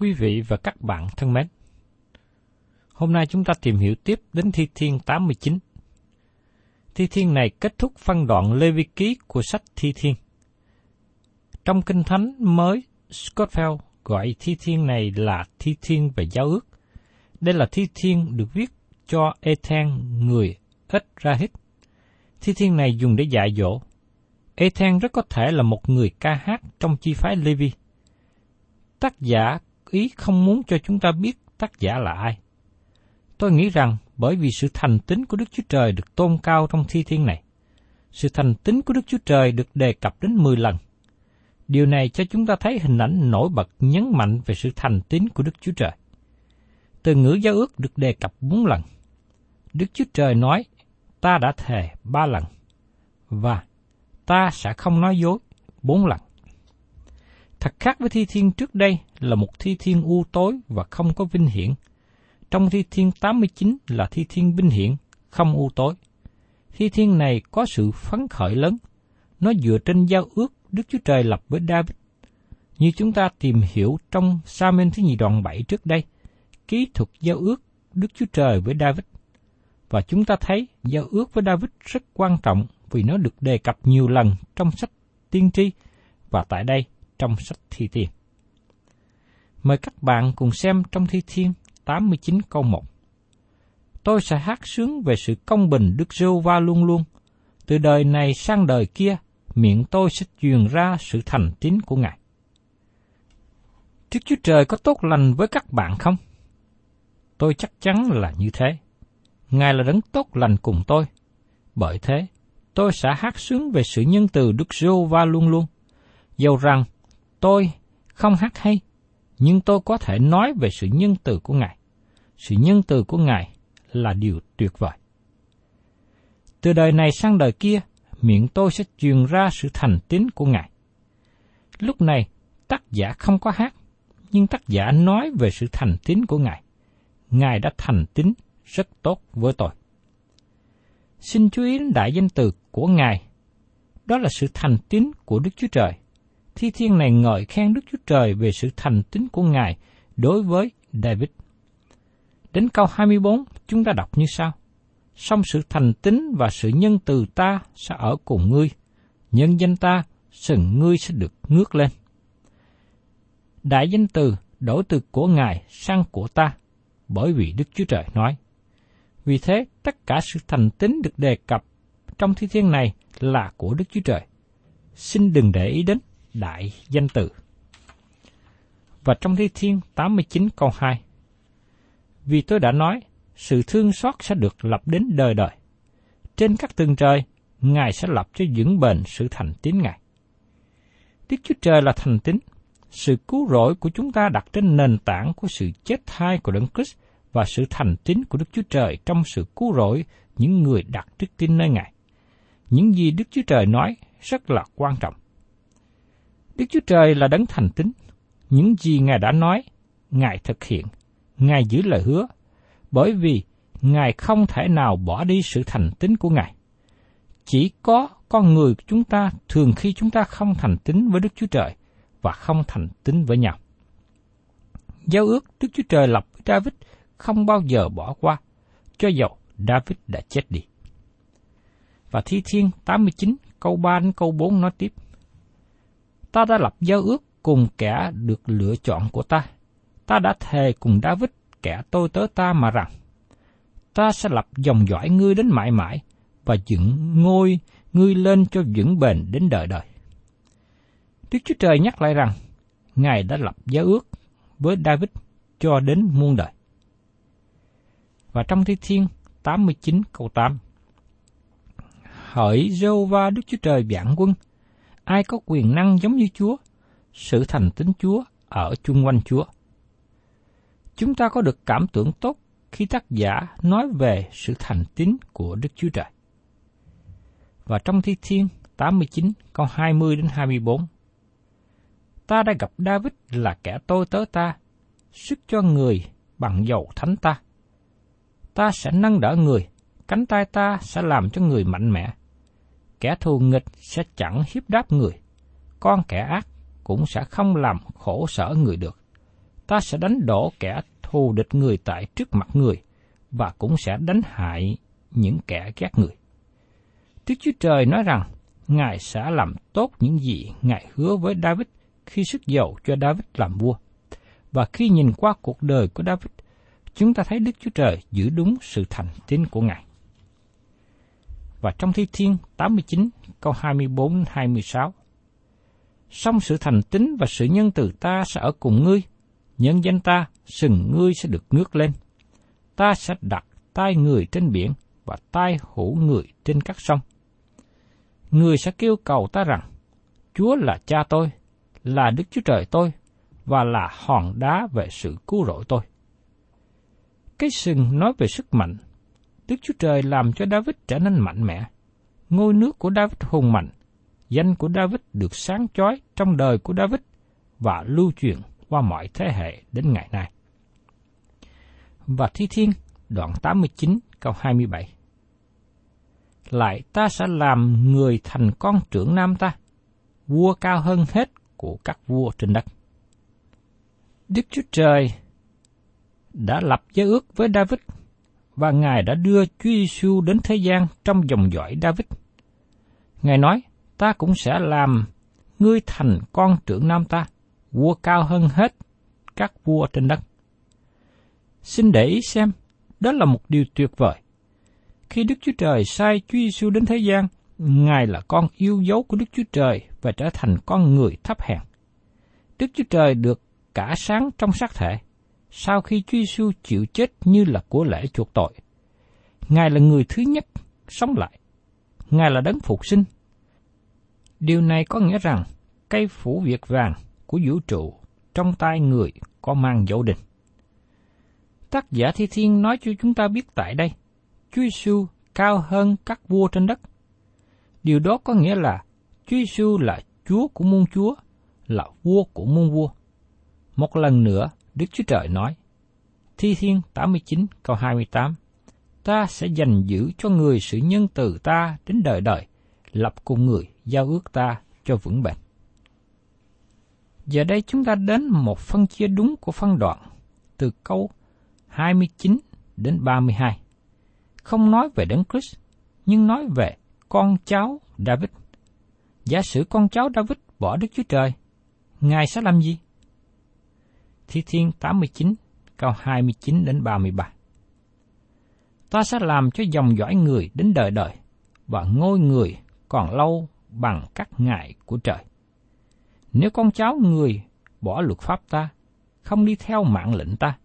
Quý vị và các bạn thân mến, hôm nay chúng ta tìm hiểu tiếp đến Thi Thiên 89. Thi Thiên này kết thúc phân đoạn Lê Vi Ký của sách Thi Thiên. Trong Kinh Thánh mới, Scottfeld gọi Thi Thiên này là Thi Thiên về giáo ước. Đây là Thi Thiên được viết cho Ethan người ít ra hít. Thi Thiên này dùng để dạy dỗ. Ethan rất có thể là một người ca hát trong chi phái Levi. Tác giả ý không muốn cho chúng ta biết tác giả là ai. Tôi nghĩ rằng bởi vì sự thành tín của Đức Chúa Trời được tôn cao trong thi thiên này, sự thành tín của Đức Chúa Trời được đề cập đến 10 lần. Điều này cho chúng ta thấy hình ảnh nổi bật nhấn mạnh về sự thành tín của Đức Chúa Trời. Từ ngữ giao ước được đề cập bốn lần. Đức Chúa Trời nói, ta đã thề ba lần, và ta sẽ không nói dối bốn lần. Thật khác với thi thiên trước đây là một thi thiên u tối và không có vinh hiển. Trong thi thiên 89 là thi thiên vinh hiển, không u tối. Thi thiên này có sự phấn khởi lớn. Nó dựa trên giao ước Đức Chúa Trời lập với David. Như chúng ta tìm hiểu trong samen thứ nhì đoạn 7 trước đây, kỹ thuật giao ước Đức Chúa Trời với David. Và chúng ta thấy giao ước với David rất quan trọng vì nó được đề cập nhiều lần trong sách tiên tri và tại đây trong sách thi thiên. Mời các bạn cùng xem trong thi thiên 89 câu 1. Tôi sẽ hát sướng về sự công bình Đức Rêu Va luôn luôn. Từ đời này sang đời kia, miệng tôi sẽ truyền ra sự thành tín của Ngài. Đức Chúa Trời có tốt lành với các bạn không? Tôi chắc chắn là như thế. Ngài là đấng tốt lành cùng tôi. Bởi thế, tôi sẽ hát sướng về sự nhân từ Đức Rô Va luôn luôn. Dầu rằng tôi không hát hay, nhưng tôi có thể nói về sự nhân từ của Ngài. Sự nhân từ của Ngài là điều tuyệt vời. Từ đời này sang đời kia, miệng tôi sẽ truyền ra sự thành tín của Ngài. Lúc này, tác giả không có hát, nhưng tác giả nói về sự thành tín của Ngài. Ngài đã thành tín rất tốt với tôi. Xin chú ý đến đại danh từ của Ngài. Đó là sự thành tín của Đức Chúa Trời. Thi thiên này ngợi khen Đức Chúa Trời về sự thành tín của Ngài đối với David. Đến câu 24, chúng ta đọc như sau. Song sự thành tín và sự nhân từ ta sẽ ở cùng ngươi. Nhân danh ta, sừng ngươi sẽ được ngước lên. Đại danh từ đổi từ của Ngài sang của ta, bởi vì Đức Chúa Trời nói. Vì thế, tất cả sự thành tín được đề cập trong thi thiên này là của Đức Chúa Trời. Xin đừng để ý đến đại danh từ. Và trong thi thiên 89 câu 2, Vì tôi đã nói, sự thương xót sẽ được lập đến đời đời. Trên các tầng trời, Ngài sẽ lập cho vững bền sự thành tín Ngài. Đức Chúa Trời là thành tín. Sự cứu rỗi của chúng ta đặt trên nền tảng của sự chết thai của Đấng Christ và sự thành tín của Đức Chúa Trời trong sự cứu rỗi những người đặt đức tin nơi Ngài. Những gì Đức Chúa Trời nói rất là quan trọng. Đức Chúa Trời là đấng thành tín. Những gì Ngài đã nói, Ngài thực hiện. Ngài giữ lời hứa, bởi vì Ngài không thể nào bỏ đi sự thành tín của Ngài. Chỉ có con người của chúng ta thường khi chúng ta không thành tín với Đức Chúa Trời và không thành tín với nhau. Giao ước Đức Chúa Trời lập với David không bao giờ bỏ qua, cho dầu David đã chết đi. Và Thi Thiên 89 câu 3 đến câu 4 nói tiếp. Ta đã lập giao ước cùng kẻ được lựa chọn của ta. Ta đã thề cùng David kẻ tôi tớ ta mà rằng, ta sẽ lập dòng dõi ngươi đến mãi mãi và dựng ngôi ngươi lên cho vững bền đến đời đời. Đức Chúa Trời nhắc lại rằng, Ngài đã lập giao ước với David cho đến muôn đời. Và trong Thi Thiên 89 câu 8 Hỡi Jehovah Đức Chúa Trời vạn quân, ai có quyền năng giống như Chúa, sự thành tính Chúa ở chung quanh Chúa. Chúng ta có được cảm tưởng tốt khi tác giả nói về sự thành tín của Đức Chúa Trời. Và trong Thi Thiên 89 câu 20 đến 24 Ta đã gặp David là kẻ tôi tớ ta, sức cho người bằng dầu thánh ta. Ta sẽ nâng đỡ người, cánh tay ta sẽ làm cho người mạnh mẽ. Kẻ thù nghịch sẽ chẳng hiếp đáp người, con kẻ ác cũng sẽ không làm khổ sở người được. Ta sẽ đánh đổ kẻ thù địch người tại trước mặt người, và cũng sẽ đánh hại những kẻ ghét người. Đức Chúa Trời nói rằng, Ngài sẽ làm tốt những gì Ngài hứa với David khi sức dầu cho David làm vua. Và khi nhìn qua cuộc đời của David, chúng ta thấy Đức Chúa Trời giữ đúng sự thành tín của Ngài. Và trong Thi Thiên 89 câu 24-26 Song sự thành tín và sự nhân từ ta sẽ ở cùng ngươi, nhân danh ta, sừng ngươi sẽ được ngước lên. Ta sẽ đặt tay người trên biển và tay hữu người trên các sông. Người sẽ kêu cầu ta rằng, Chúa là cha tôi, là Đức Chúa Trời tôi, và là hòn đá về sự cứu rỗi tôi. Cái sừng nói về sức mạnh. Đức Chúa Trời làm cho David trở nên mạnh mẽ. Ngôi nước của David hùng mạnh. Danh của David được sáng chói trong đời của David và lưu truyền qua mọi thế hệ đến ngày nay. Và Thi Thiên, đoạn 89, câu 27. Lại ta sẽ làm người thành con trưởng nam ta, vua cao hơn hết của các vua trên đất. Đức Chúa Trời đã lập giới ước với David và Ngài đã đưa Chúa Giêsu đến thế gian trong dòng dõi David. Ngài nói, ta cũng sẽ làm ngươi thành con trưởng nam ta, vua cao hơn hết các vua trên đất. Xin để ý xem, đó là một điều tuyệt vời. Khi Đức Chúa Trời sai Chúa Giêsu đến thế gian, Ngài là con yêu dấu của Đức Chúa Trời và trở thành con người thấp hèn. Đức Chúa Trời được cả sáng trong xác thể, sau khi Chúa Giêsu chịu chết như là của lễ chuộc tội. Ngài là người thứ nhất sống lại. Ngài là đấng phục sinh. Điều này có nghĩa rằng cây phủ việt vàng của vũ trụ trong tay người có mang dấu định. Tác giả Thi Thiên nói cho chúng ta biết tại đây, Chúa Giêsu cao hơn các vua trên đất. Điều đó có nghĩa là Chúa Giêsu là Chúa của muôn Chúa, là vua của muôn vua. Một lần nữa, Đức Chúa Trời nói, Thi Thiên 89 câu 28, Ta sẽ dành giữ cho người sự nhân từ ta đến đời đời, lập cùng người giao ước ta cho vững bền. Giờ đây chúng ta đến một phân chia đúng của phân đoạn, từ câu 29 đến 32. Không nói về Đấng Christ, nhưng nói về con cháu David. Giả sử con cháu David bỏ Đức Chúa Trời, Ngài sẽ làm gì? Thi Thiên 89, câu 29 đến 33. Ta sẽ làm cho dòng dõi người đến đời đời, và ngôi người còn lâu bằng các ngại của trời. Nếu con cháu người bỏ luật pháp ta, không đi theo mạng lệnh ta,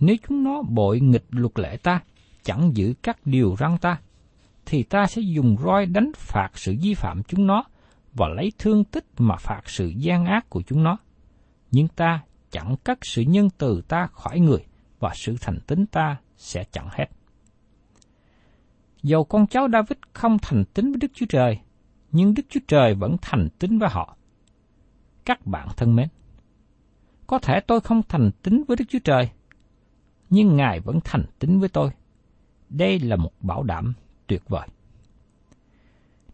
nếu chúng nó bội nghịch luật lệ ta, chẳng giữ các điều răn ta, thì ta sẽ dùng roi đánh phạt sự vi phạm chúng nó và lấy thương tích mà phạt sự gian ác của chúng nó. Nhưng ta chẳng cắt sự nhân từ ta khỏi người và sự thành tính ta sẽ chẳng hết. Dầu con cháu David không thành tính với Đức Chúa Trời, nhưng Đức Chúa Trời vẫn thành tính với họ. Các bạn thân mến, có thể tôi không thành tính với Đức Chúa Trời, nhưng Ngài vẫn thành tính với tôi. Đây là một bảo đảm tuyệt vời.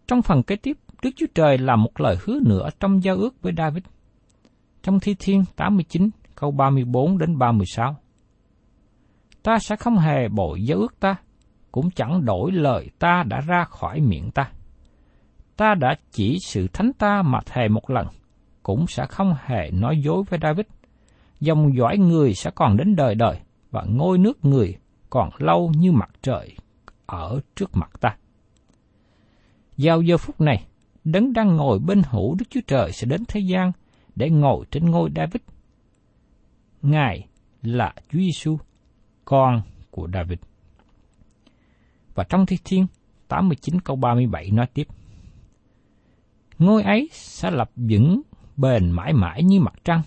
Trong phần kế tiếp, Đức Chúa Trời làm một lời hứa nữa trong giao ước với David. Trong Thi Thiên 89, câu 34 đến 36. Ta sẽ không hề bội giao ước ta, cũng chẳng đổi lời ta đã ra khỏi miệng ta. Ta đã chỉ sự thánh ta mà thề một lần, cũng sẽ không hề nói dối với David. Dòng dõi người sẽ còn đến đời đời, và ngôi nước người còn lâu như mặt trời ở trước mặt ta. Vào giờ phút này, đấng đang ngồi bên hữu Đức Chúa Trời sẽ đến thế gian để ngồi trên ngôi David. Ngài là Chúa Giêsu, con của David. Và trong Thi Thiên 89 câu 37 nói tiếp. Ngôi ấy sẽ lập vững bền mãi mãi như mặt trăng,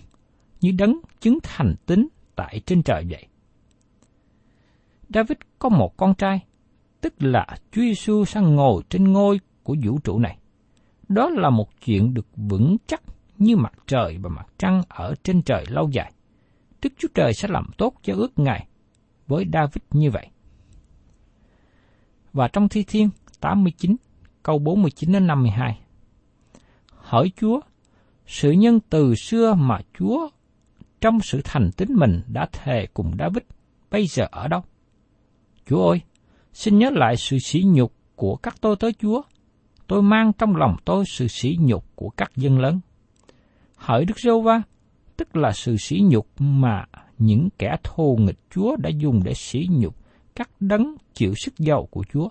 như đấng chứng thành tính tại trên trời vậy. David có một con trai, tức là Chúa Giêsu sang ngồi trên ngôi của vũ trụ này. Đó là một chuyện được vững chắc như mặt trời và mặt trăng ở trên trời lâu dài. Đức Chúa Trời sẽ làm tốt cho ước Ngài với David như vậy. Và trong Thi Thiên 89, câu 49 đến 52. Hỏi Chúa, sự nhân từ xưa mà Chúa trong sự thành tín mình đã thề cùng David bây giờ ở đâu? Chúa ơi, xin nhớ lại sự sỉ nhục của các tôi tới Chúa. Tôi mang trong lòng tôi sự sỉ nhục của các dân lớn. Hỡi Đức Rô Va, tức là sự sỉ nhục mà những kẻ thô nghịch Chúa đã dùng để sỉ nhục các đấng chịu sức giàu của Chúa.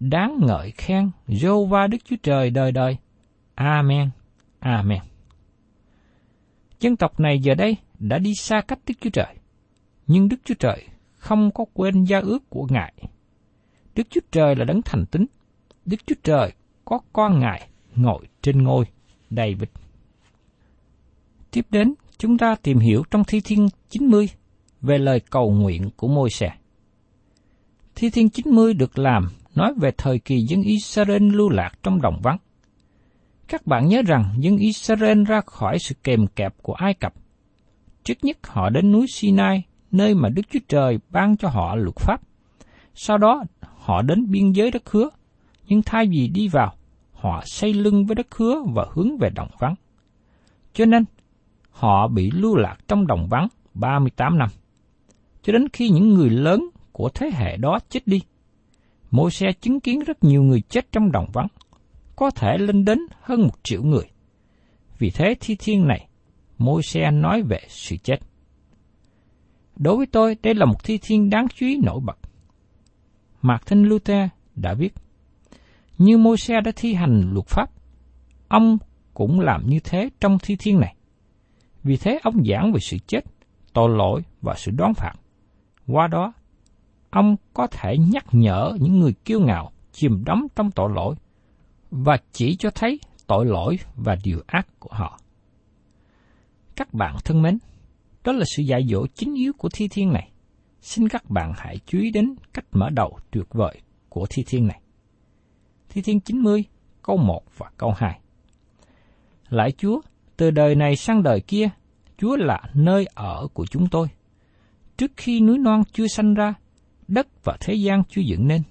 Đáng ngợi khen Rô Va Đức Chúa Trời đời đời. Amen. Amen. Dân tộc này giờ đây đã đi xa cách Đức Chúa Trời. Nhưng Đức Chúa Trời không có quên gia ước của Ngài. Đức Chúa Trời là đấng thành tín. Đức Chúa Trời có con Ngài ngồi trên ngôi David. Tiếp đến, chúng ta tìm hiểu trong Thi Thiên 90 về lời cầu nguyện của môi xe. Thi Thiên 90 được làm nói về thời kỳ dân Israel lưu lạc trong đồng vắng. Các bạn nhớ rằng dân Israel ra khỏi sự kèm kẹp của Ai Cập. Trước nhất họ đến núi Sinai nơi mà Đức Chúa Trời ban cho họ luật pháp. Sau đó, họ đến biên giới đất hứa, nhưng thay vì đi vào, họ xây lưng với đất hứa và hướng về đồng vắng. Cho nên, họ bị lưu lạc trong đồng vắng 38 năm. Cho đến khi những người lớn của thế hệ đó chết đi, môi xe chứng kiến rất nhiều người chết trong đồng vắng, có thể lên đến hơn một triệu người. Vì thế thi thiên này, môi xe nói về sự chết. Đối với tôi, đây là một thi thiên đáng chú ý nổi bật. Martin Luther đã viết, như môi xe đã thi hành luật pháp, ông cũng làm như thế trong thi thiên này. Vì thế ông giảng về sự chết, tội lỗi và sự đoán phạt. Qua đó, ông có thể nhắc nhở những người kiêu ngạo chìm đắm trong tội lỗi và chỉ cho thấy tội lỗi và điều ác của họ. Các bạn thân mến, đó là sự dạy dỗ chính yếu của thi thiên này. Xin các bạn hãy chú ý đến cách mở đầu tuyệt vời của thi thiên này. Thi thiên 90, câu 1 và câu 2. Lại Chúa, từ đời này sang đời kia, Chúa là nơi ở của chúng tôi. Trước khi núi non chưa sanh ra, đất và thế gian chưa dựng nên,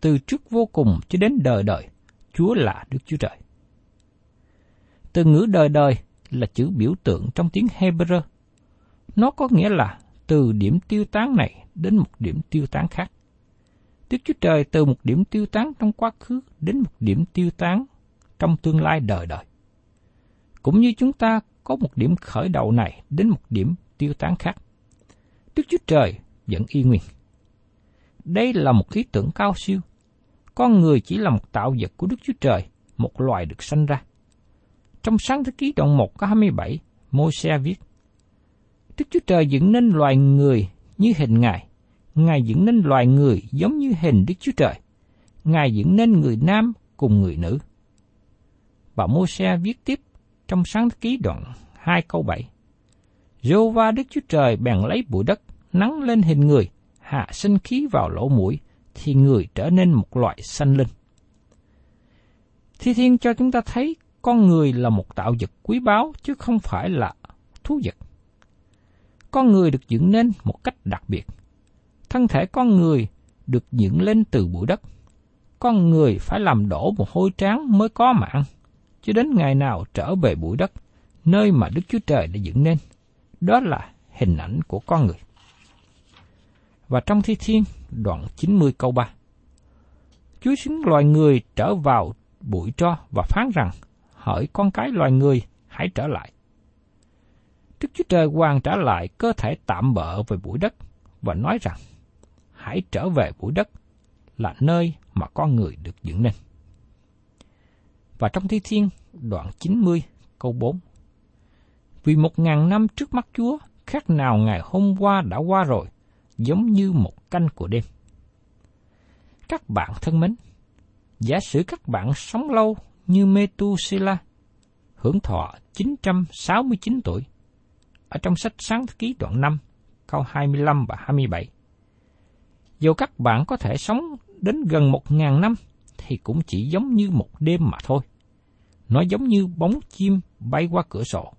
từ trước vô cùng cho đến đời đời, Chúa là Đức Chúa Trời. Từ ngữ đời đời là chữ biểu tượng trong tiếng Hebrew nó có nghĩa là từ điểm tiêu tán này đến một điểm tiêu tán khác. Đức Chúa Trời từ một điểm tiêu tán trong quá khứ đến một điểm tiêu tán trong tương lai đời đời. Cũng như chúng ta có một điểm khởi đầu này đến một điểm tiêu tán khác. Đức Chúa Trời vẫn y nguyên. Đây là một ý tưởng cao siêu. Con người chỉ là một tạo vật của Đức Chúa Trời, một loài được sanh ra. Trong sáng thế ký đoạn 1 có 27, Môi-se viết, Đức Chúa Trời dựng nên loài người như hình Ngài. Ngài dựng nên loài người giống như hình Đức Chúa Trời. Ngài dựng nên người nam cùng người nữ. Và Môi-se viết tiếp trong sáng ký đoạn 2 câu 7. Dô va Đức Chúa Trời bèn lấy bụi đất, nắng lên hình người, hạ sinh khí vào lỗ mũi, thì người trở nên một loại sanh linh. Thi Thiên cho chúng ta thấy con người là một tạo vật quý báu chứ không phải là thú vật. Con người được dựng nên một cách đặc biệt. Thân thể con người được dựng lên từ bụi đất. Con người phải làm đổ một hôi tráng mới có mạng, cho đến ngày nào trở về bụi đất, nơi mà Đức Chúa Trời đã dựng nên. Đó là hình ảnh của con người. Và trong Thi Thiên, đoạn 90 câu 3. Chúa xứng loài người trở vào bụi tro và phán rằng, hỡi con cái loài người, hãy trở lại. Đức Chúa Trời hoàn trả lại cơ thể tạm bợ về bụi đất và nói rằng, hãy trở về bụi đất là nơi mà con người được dựng nên. Và trong Thi Thiên, đoạn 90, câu 4. Vì một ngàn năm trước mắt Chúa, khác nào ngày hôm qua đã qua rồi, giống như một canh của đêm. Các bạn thân mến, giả sử các bạn sống lâu như Metusila hưởng thọ 969 tuổi, ở trong sách Sáng ký đoạn 5, câu 25 và 27. Dù các bạn có thể sống đến gần một ngàn năm, thì cũng chỉ giống như một đêm mà thôi. Nó giống như bóng chim bay qua cửa sổ.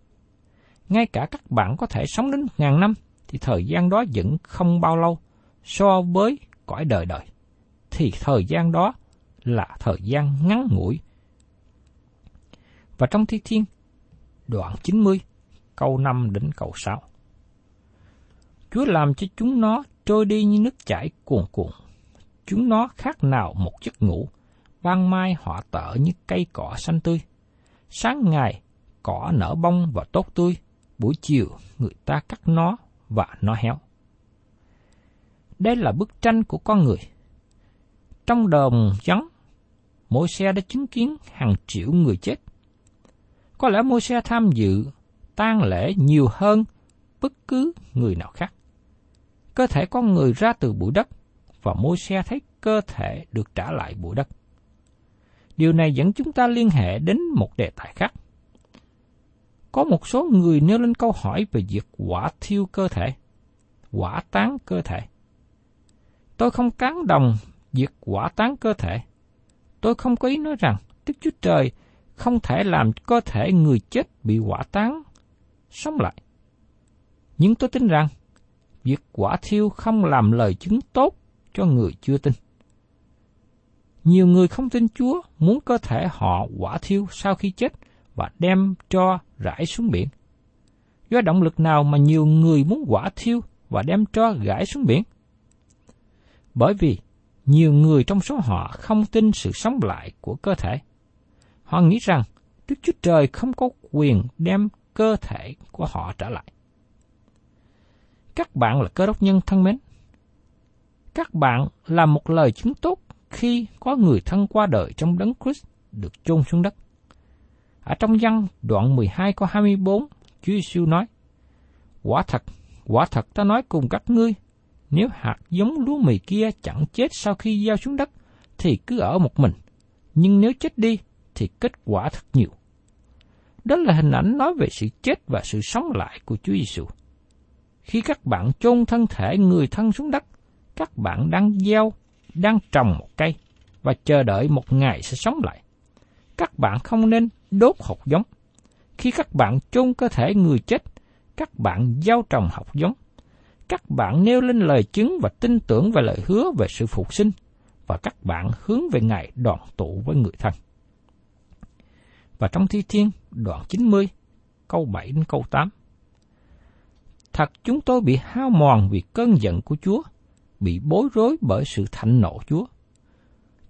Ngay cả các bạn có thể sống đến ngàn năm, thì thời gian đó vẫn không bao lâu so với cõi đời đời. Thì thời gian đó là thời gian ngắn ngủi. Và trong Thi Thiên, đoạn 90, câu 5 đến câu 6. Chúa làm cho chúng nó trôi đi như nước chảy cuồn cuộn. Chúng nó khác nào một giấc ngủ, ban mai họ tở như cây cỏ xanh tươi. Sáng ngày, cỏ nở bông và tốt tươi, buổi chiều người ta cắt nó và nó héo. Đây là bức tranh của con người. Trong đồng vắng, mỗi xe đã chứng kiến hàng triệu người chết. Có lẽ mỗi xe tham dự tang lễ nhiều hơn bất cứ người nào khác. Cơ thể con người ra từ bụi đất và môi xe thấy cơ thể được trả lại bụi đất. Điều này dẫn chúng ta liên hệ đến một đề tài khác. Có một số người nêu lên câu hỏi về việc quả thiêu cơ thể, quả tán cơ thể. Tôi không cán đồng việc quả tán cơ thể. Tôi không có ý nói rằng Đức Chúa Trời không thể làm cơ thể người chết bị quả tán sống lại. Nhưng tôi tin rằng, việc quả thiêu không làm lời chứng tốt cho người chưa tin. Nhiều người không tin Chúa muốn cơ thể họ quả thiêu sau khi chết và đem cho rải xuống biển. Do động lực nào mà nhiều người muốn quả thiêu và đem cho rải xuống biển? Bởi vì nhiều người trong số họ không tin sự sống lại của cơ thể. Họ nghĩ rằng Đức Chúa Trời không có quyền đem cơ thể của họ trở lại. Các bạn là cơ đốc nhân thân mến. Các bạn là một lời chứng tốt khi có người thân qua đời trong đấng Christ được chôn xuống đất. Ở trong văn đoạn 12 câu 24, Chúa Giêsu nói, Quả thật, quả thật ta nói cùng các ngươi, nếu hạt giống lúa mì kia chẳng chết sau khi gieo xuống đất, thì cứ ở một mình. Nhưng nếu chết đi, thì kết quả thật nhiều. Đó là hình ảnh nói về sự chết và sự sống lại của Chúa Giêsu. Khi các bạn chôn thân thể người thân xuống đất, các bạn đang gieo, đang trồng một cây và chờ đợi một ngày sẽ sống lại. Các bạn không nên đốt hột giống. Khi các bạn chôn cơ thể người chết, các bạn gieo trồng hột giống. Các bạn nêu lên lời chứng và tin tưởng về lời hứa về sự phục sinh, và các bạn hướng về ngày đoàn tụ với người thân. Và trong Thi Thiên, đoạn 90, câu 7 đến câu 8. Thật chúng tôi bị hao mòn vì cơn giận của Chúa, bị bối rối bởi sự thạnh nộ Chúa.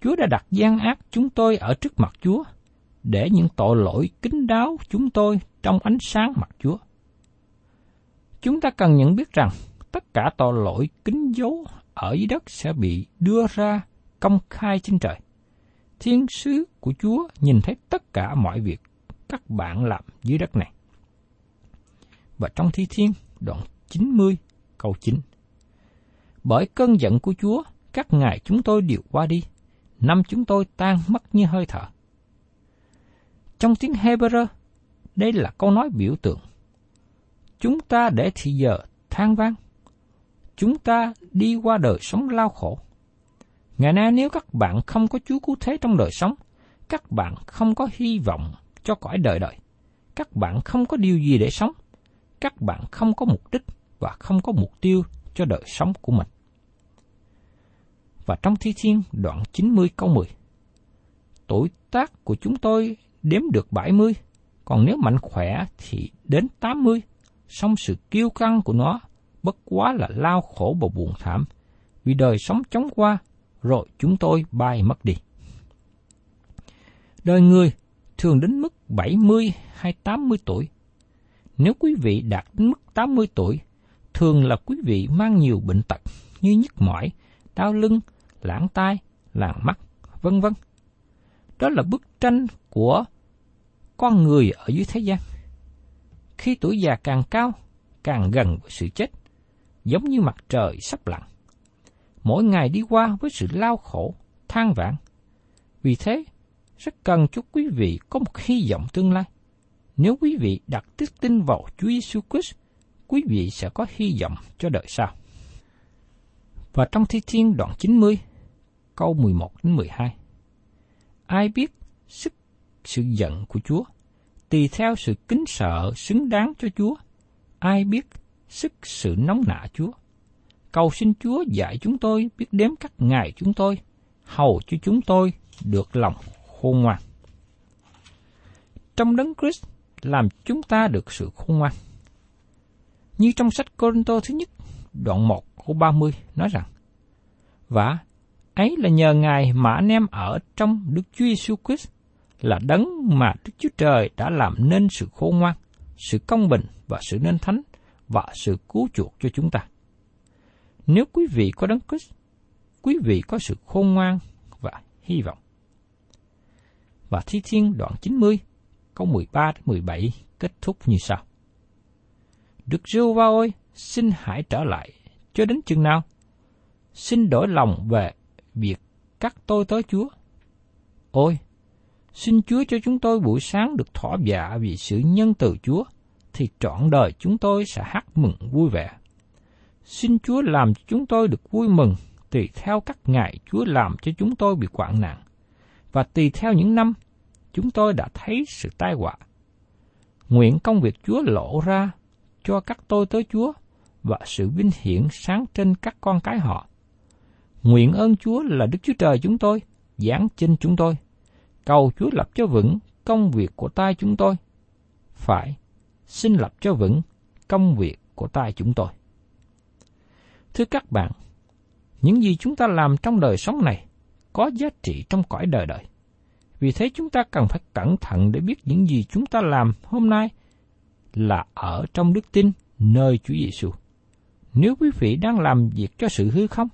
Chúa đã đặt gian ác chúng tôi ở trước mặt Chúa, để những tội lỗi kín đáo chúng tôi trong ánh sáng mặt Chúa. Chúng ta cần nhận biết rằng tất cả tội lỗi kín dấu ở dưới đất sẽ bị đưa ra công khai trên trời. Thiên sứ của Chúa nhìn thấy tất cả mọi việc các bạn làm dưới đất này. Và trong Thi Thiên đoạn 90 câu 9 bởi cơn giận của Chúa, các ngày chúng tôi đều qua đi, năm chúng tôi tan mất như hơi thở. Trong tiếng Hebrew, đây là câu nói biểu tượng. Chúng ta để thì giờ than vang. Chúng ta đi qua đời sống lao khổ. Ngày nay nếu các bạn không có Chúa cứu thế trong đời sống, các bạn không có hy vọng cho cõi đời đời. Các bạn không có điều gì để sống. Các bạn không có mục đích và không có mục tiêu cho đời sống của mình. Và trong Thi Thiên đoạn 90 câu 10 Tuổi tác của chúng tôi đếm được 70, còn nếu mạnh khỏe thì đến 80, song sự kiêu căng của nó bất quá là lao khổ và buồn thảm, vì đời sống chóng qua, rồi chúng tôi bay mất đi. Đời người thường đến mức 70 hay 80 tuổi. Nếu quý vị đạt đến mức 80 tuổi, thường là quý vị mang nhiều bệnh tật như nhức mỏi, đau lưng, lãng tai, làng mắt, vân vân. Đó là bức tranh của con người ở dưới thế gian. Khi tuổi già càng cao, càng gần với sự chết, giống như mặt trời sắp lặn. Mỗi ngày đi qua với sự lao khổ, than vãn. Vì thế, rất cần cho quý vị có một hy vọng tương lai. Nếu quý vị đặt đức tin vào Chúa Giêsu Christ, quý vị sẽ có hy vọng cho đời sau. Và trong Thi Thiên đoạn 90, câu 11 đến 12. Ai biết sức sự giận của Chúa, tùy theo sự kính sợ xứng đáng cho Chúa. Ai biết sức sự nóng nạ Chúa. Cầu xin Chúa dạy chúng tôi biết đếm các ngày chúng tôi, hầu cho chúng tôi được lòng khôn ngoan. Trong đấng Christ làm chúng ta được sự khôn ngoan. Như trong sách Corinto thứ nhất, đoạn 1 câu 30 nói rằng, Và ấy là nhờ Ngài mà anh em ở trong Đức Chúa Giêsu Christ là đấng mà Đức Chúa Trời đã làm nên sự khôn ngoan, sự công bình và sự nên thánh và sự cứu chuộc cho chúng ta. Nếu quý vị có đấng Christ, quý vị có sự khôn ngoan và hy vọng. Và Thi Thiên đoạn 90, câu 13 đến 17 kết thúc như sau. Đức rêu va ôi, xin hãy trở lại, cho đến chừng nào? Xin đổi lòng về biệt cắt tôi tới Chúa. Ôi, xin Chúa cho chúng tôi buổi sáng được thỏa dạ vì sự nhân từ Chúa, thì trọn đời chúng tôi sẽ hát mừng vui vẻ. Xin Chúa làm cho chúng tôi được vui mừng tùy theo các ngày Chúa làm cho chúng tôi bị quạn nạn, và tùy theo những năm chúng tôi đã thấy sự tai họa. Nguyện công việc Chúa lộ ra cho các tôi tới Chúa và sự vinh hiển sáng trên các con cái họ. Nguyện ơn Chúa là Đức Chúa Trời chúng tôi, giáng trên chúng tôi. Cầu Chúa lập cho vững công việc của tay chúng tôi. Phải, xin lập cho vững công việc của tay chúng tôi. Thưa các bạn, những gì chúng ta làm trong đời sống này có giá trị trong cõi đời đời. Vì thế chúng ta cần phải cẩn thận để biết những gì chúng ta làm hôm nay là ở trong đức tin nơi Chúa Giêsu. Nếu quý vị đang làm việc cho sự hư không,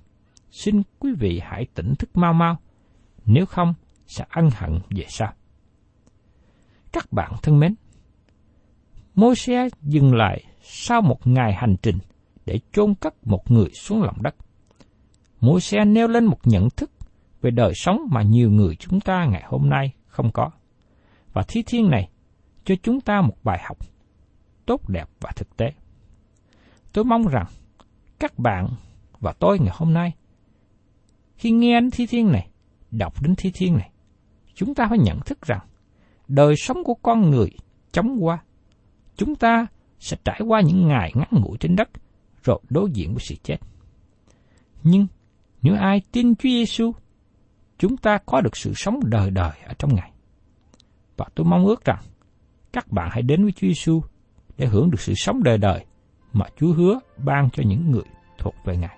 xin quý vị hãy tỉnh thức mau mau, nếu không sẽ ân hận về sau. Các bạn thân mến, Môi-se dừng lại sau một ngày hành trình để chôn cất một người xuống lòng đất. Môi-se nêu lên một nhận thức về đời sống mà nhiều người chúng ta ngày hôm nay không có. Và thi thiên này cho chúng ta một bài học tốt đẹp và thực tế. Tôi mong rằng các bạn và tôi ngày hôm nay khi nghe đến thi thiên này, đọc đến thi thiên này, chúng ta phải nhận thức rằng đời sống của con người chóng qua. Chúng ta sẽ trải qua những ngày ngắn ngủi trên đất rồi đối diện với sự chết. Nhưng nếu ai tin Chúa Giêsu chúng ta có được sự sống đời đời ở trong Ngài. Và tôi mong ước rằng các bạn hãy đến với Chúa Giêsu để hưởng được sự sống đời đời mà Chúa hứa ban cho những người thuộc về Ngài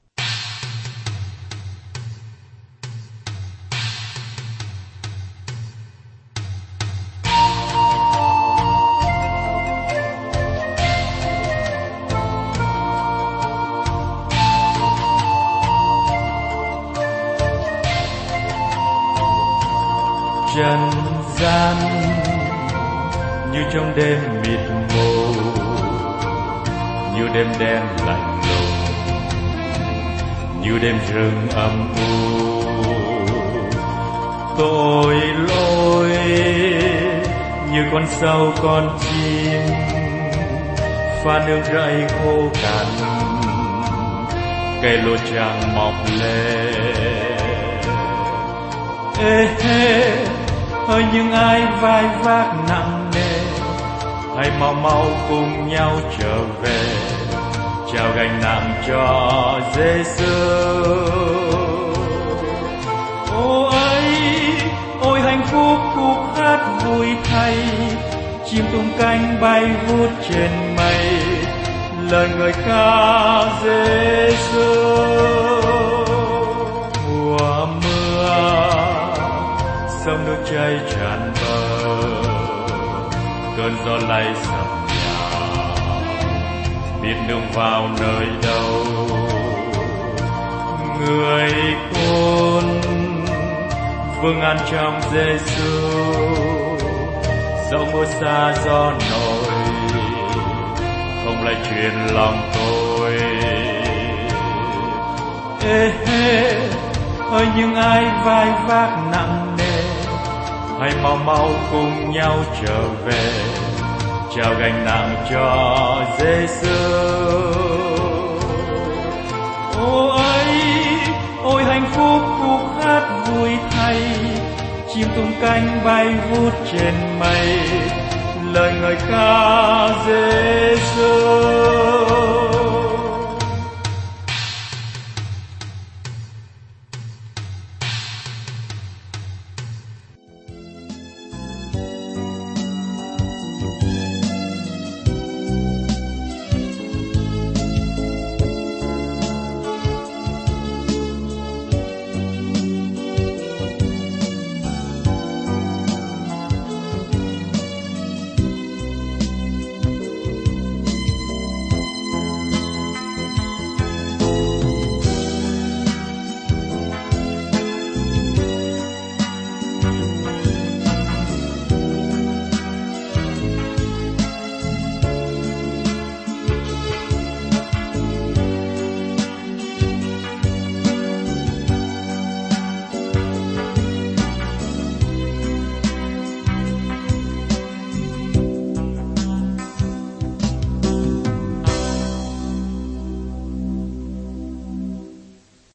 Rừng âm u. Tội lỗi như con sâu con chim, pha nước rẫy khô cằn cây lô tràng mọc lên. Ê, hê hỡi những ai vai vác nặng nề, hãy mau mau cùng nhau trở về trao gánh nặng cho Giêsu ô ấy ôi, hạnh phúc khúc hát vui thay, chim tung cánh bay vút trên mây, lời người ca Giêsu mùa mưa, sông nước chảy tràn bờ, cơn gió lay xa biết đường vào nơi đâu. Người con vương an trong Giêsu dẫu mưa xa gió nổi, không lại truyền lòng tôi. Ê hê ơi, những ai vai vác nặng nề, hãy mau mau cùng nhau trở về trao gánh nặng cho Giêsu ô ấy ôi, hạnh phúc khúc hát vui thay. Chim tung cánh bay vút trên mây. Lời ngợi ca Giêsu